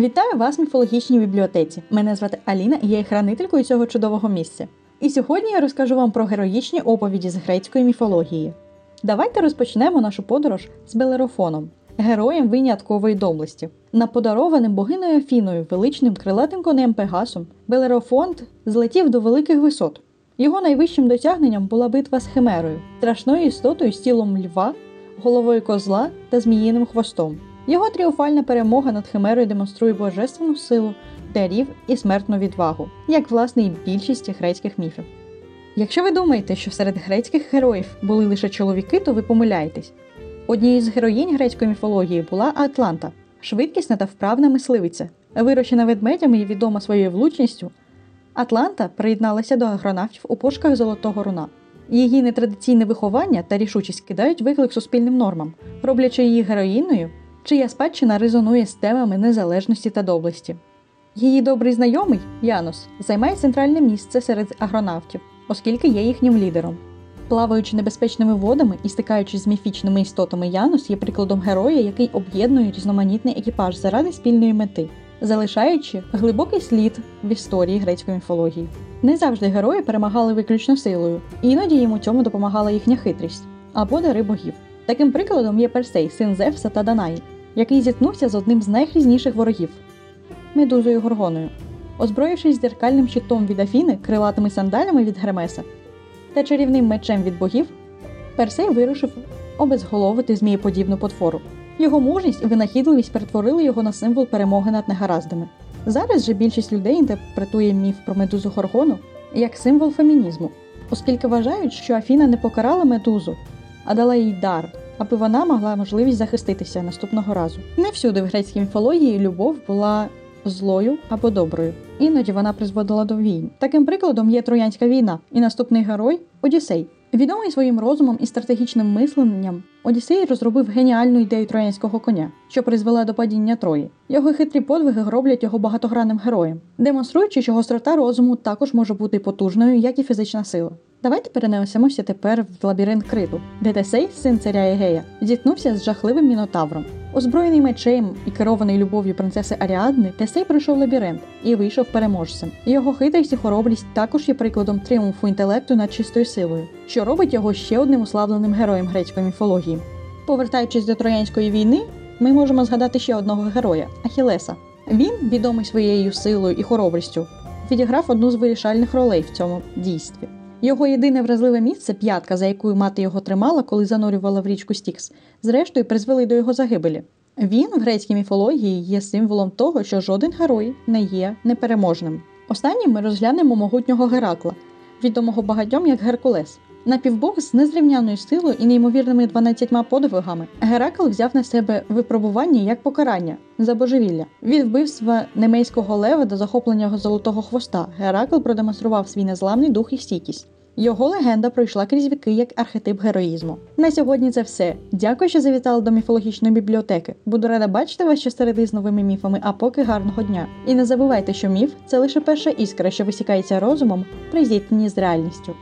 Вітаю вас в міфологічній бібліотеці. Мене звати Аліна і я є хранителькою цього чудового місця. І сьогодні я розкажу вам про героїчні оповіді з грецької міфології. Давайте розпочнемо нашу подорож з Белерофоном, героєм виняткової доблесті. Наподарованим богиною Афіною, величним крилатим конем Пегасом, Белерофонт злетів до великих висот. Його найвищим досягненням була битва з Химерою, страшною істотою з тілом льва, головою козла та зміїним хвостом. Його тріумфальна перемога над Химерою демонструє божественну силу, дарів і смертну відвагу, як власне і більшість грецьких міфів. Якщо ви думаєте, що серед грецьких героїв були лише чоловіки, то ви помиляєтесь. Однією з героїнь грецької міфології була Атланта, швидкісна та вправна мисливиця. Вирощена ведмедями і відома своєю влучністю, Атланта приєдналася до агронавтів у пошуках золотого руна. Її нетрадиційне виховання та рішучість кидають виклик суспільним нормам, роблячи її героїною, чия спадщина резонує з темами незалежності та доблесті. Її добрий знайомий Янос займає центральне місце серед агронавтів, оскільки є їхнім лідером. Плаваючи небезпечними водами і стикаючись з міфічними істотами, Янус є прикладом героя, який об'єднує різноманітний екіпаж заради спільної мети, залишаючи глибокий слід в історії грецької міфології. Не завжди герої перемагали виключно силою, іноді їм у цьому допомагала їхня хитрість або дари богів. Таким прикладом є Персей, син Зевса та Данаї, який зіткнувся з одним з найгрізніших ворогів медузою Горгоною. Озброївшись дзеркальним щитом від Афіни, крилатими сандалями від Гермеса та чарівним мечем від богів, Персей вирушив обезголовити змієподібну потвору. Його мужність і винахідливість перетворили його на символ перемоги над негараздами. Зараз же більшість людей інтерпретує міф про медузу Горгону як символ фемінізму, оскільки вважають, що Афіна не покарала медузу, а дала їй дар, аби вона могла можливість захиститися наступного разу. Не всюди в грецькій міфології любов була злою або доброю. Іноді вона призводила до війн. Таким прикладом є Троянська війна і наступний герой Одіссей. Відомий своїм розумом і стратегічним мисленням, Одіссей розробив геніальну ідею троянського коня, що призвела до падіння Трої. Його хитрі подвиги роблять його багатогранним героєм, демонструючи, що гострота розуму також може бути потужною, як і фізична сила. Давайте перенесемося тепер в лабіринт криту, де Тесей, син царя Егея, зіткнувся з жахливим мінотавром. Озброєний мечем і керований любов'ю принцеси Аріадни, Тесей пройшов лабіринт і вийшов переможцем. Його хитрість і хоробрість також є прикладом тріумфу інтелекту над чистою силою, що робить його ще одним уславленим героєм грецької міфології. Повертаючись до Троянської війни, ми можемо згадати ще одного героя Ахілеса. Він, відомий своєю силою і хоробрістю, відіграв одну з вирішальних ролей в цьому дійстві. Його єдине вразливе місце п'ятка, за якою мати його тримала, коли занурювала в річку Стікс, зрештою призвели до його загибелі. Він в грецькій міфології є символом того, що жоден герой не є непереможним. Останнім ми розглянемо могутнього Геракла, відомого багатьом як Геркулес. Напівбог з незрівняною силою і неймовірними 12 подвигами Геракл взяв на себе випробування як покарання за божевілля. Від вбивства немейського лева до захоплення його золотого хвоста Геракл продемонстрував свій незламний дух і стійкість. Його легенда пройшла крізь віки як архетип героїзму. На сьогодні це все. Дякую, що завітали до міфологічної бібліотеки. Буду рада бачити вас щосереди з новими міфами, а поки гарного дня. І не забувайте, що міф це лише перша іскра, що висікається розумом при зіткненні з реальністю.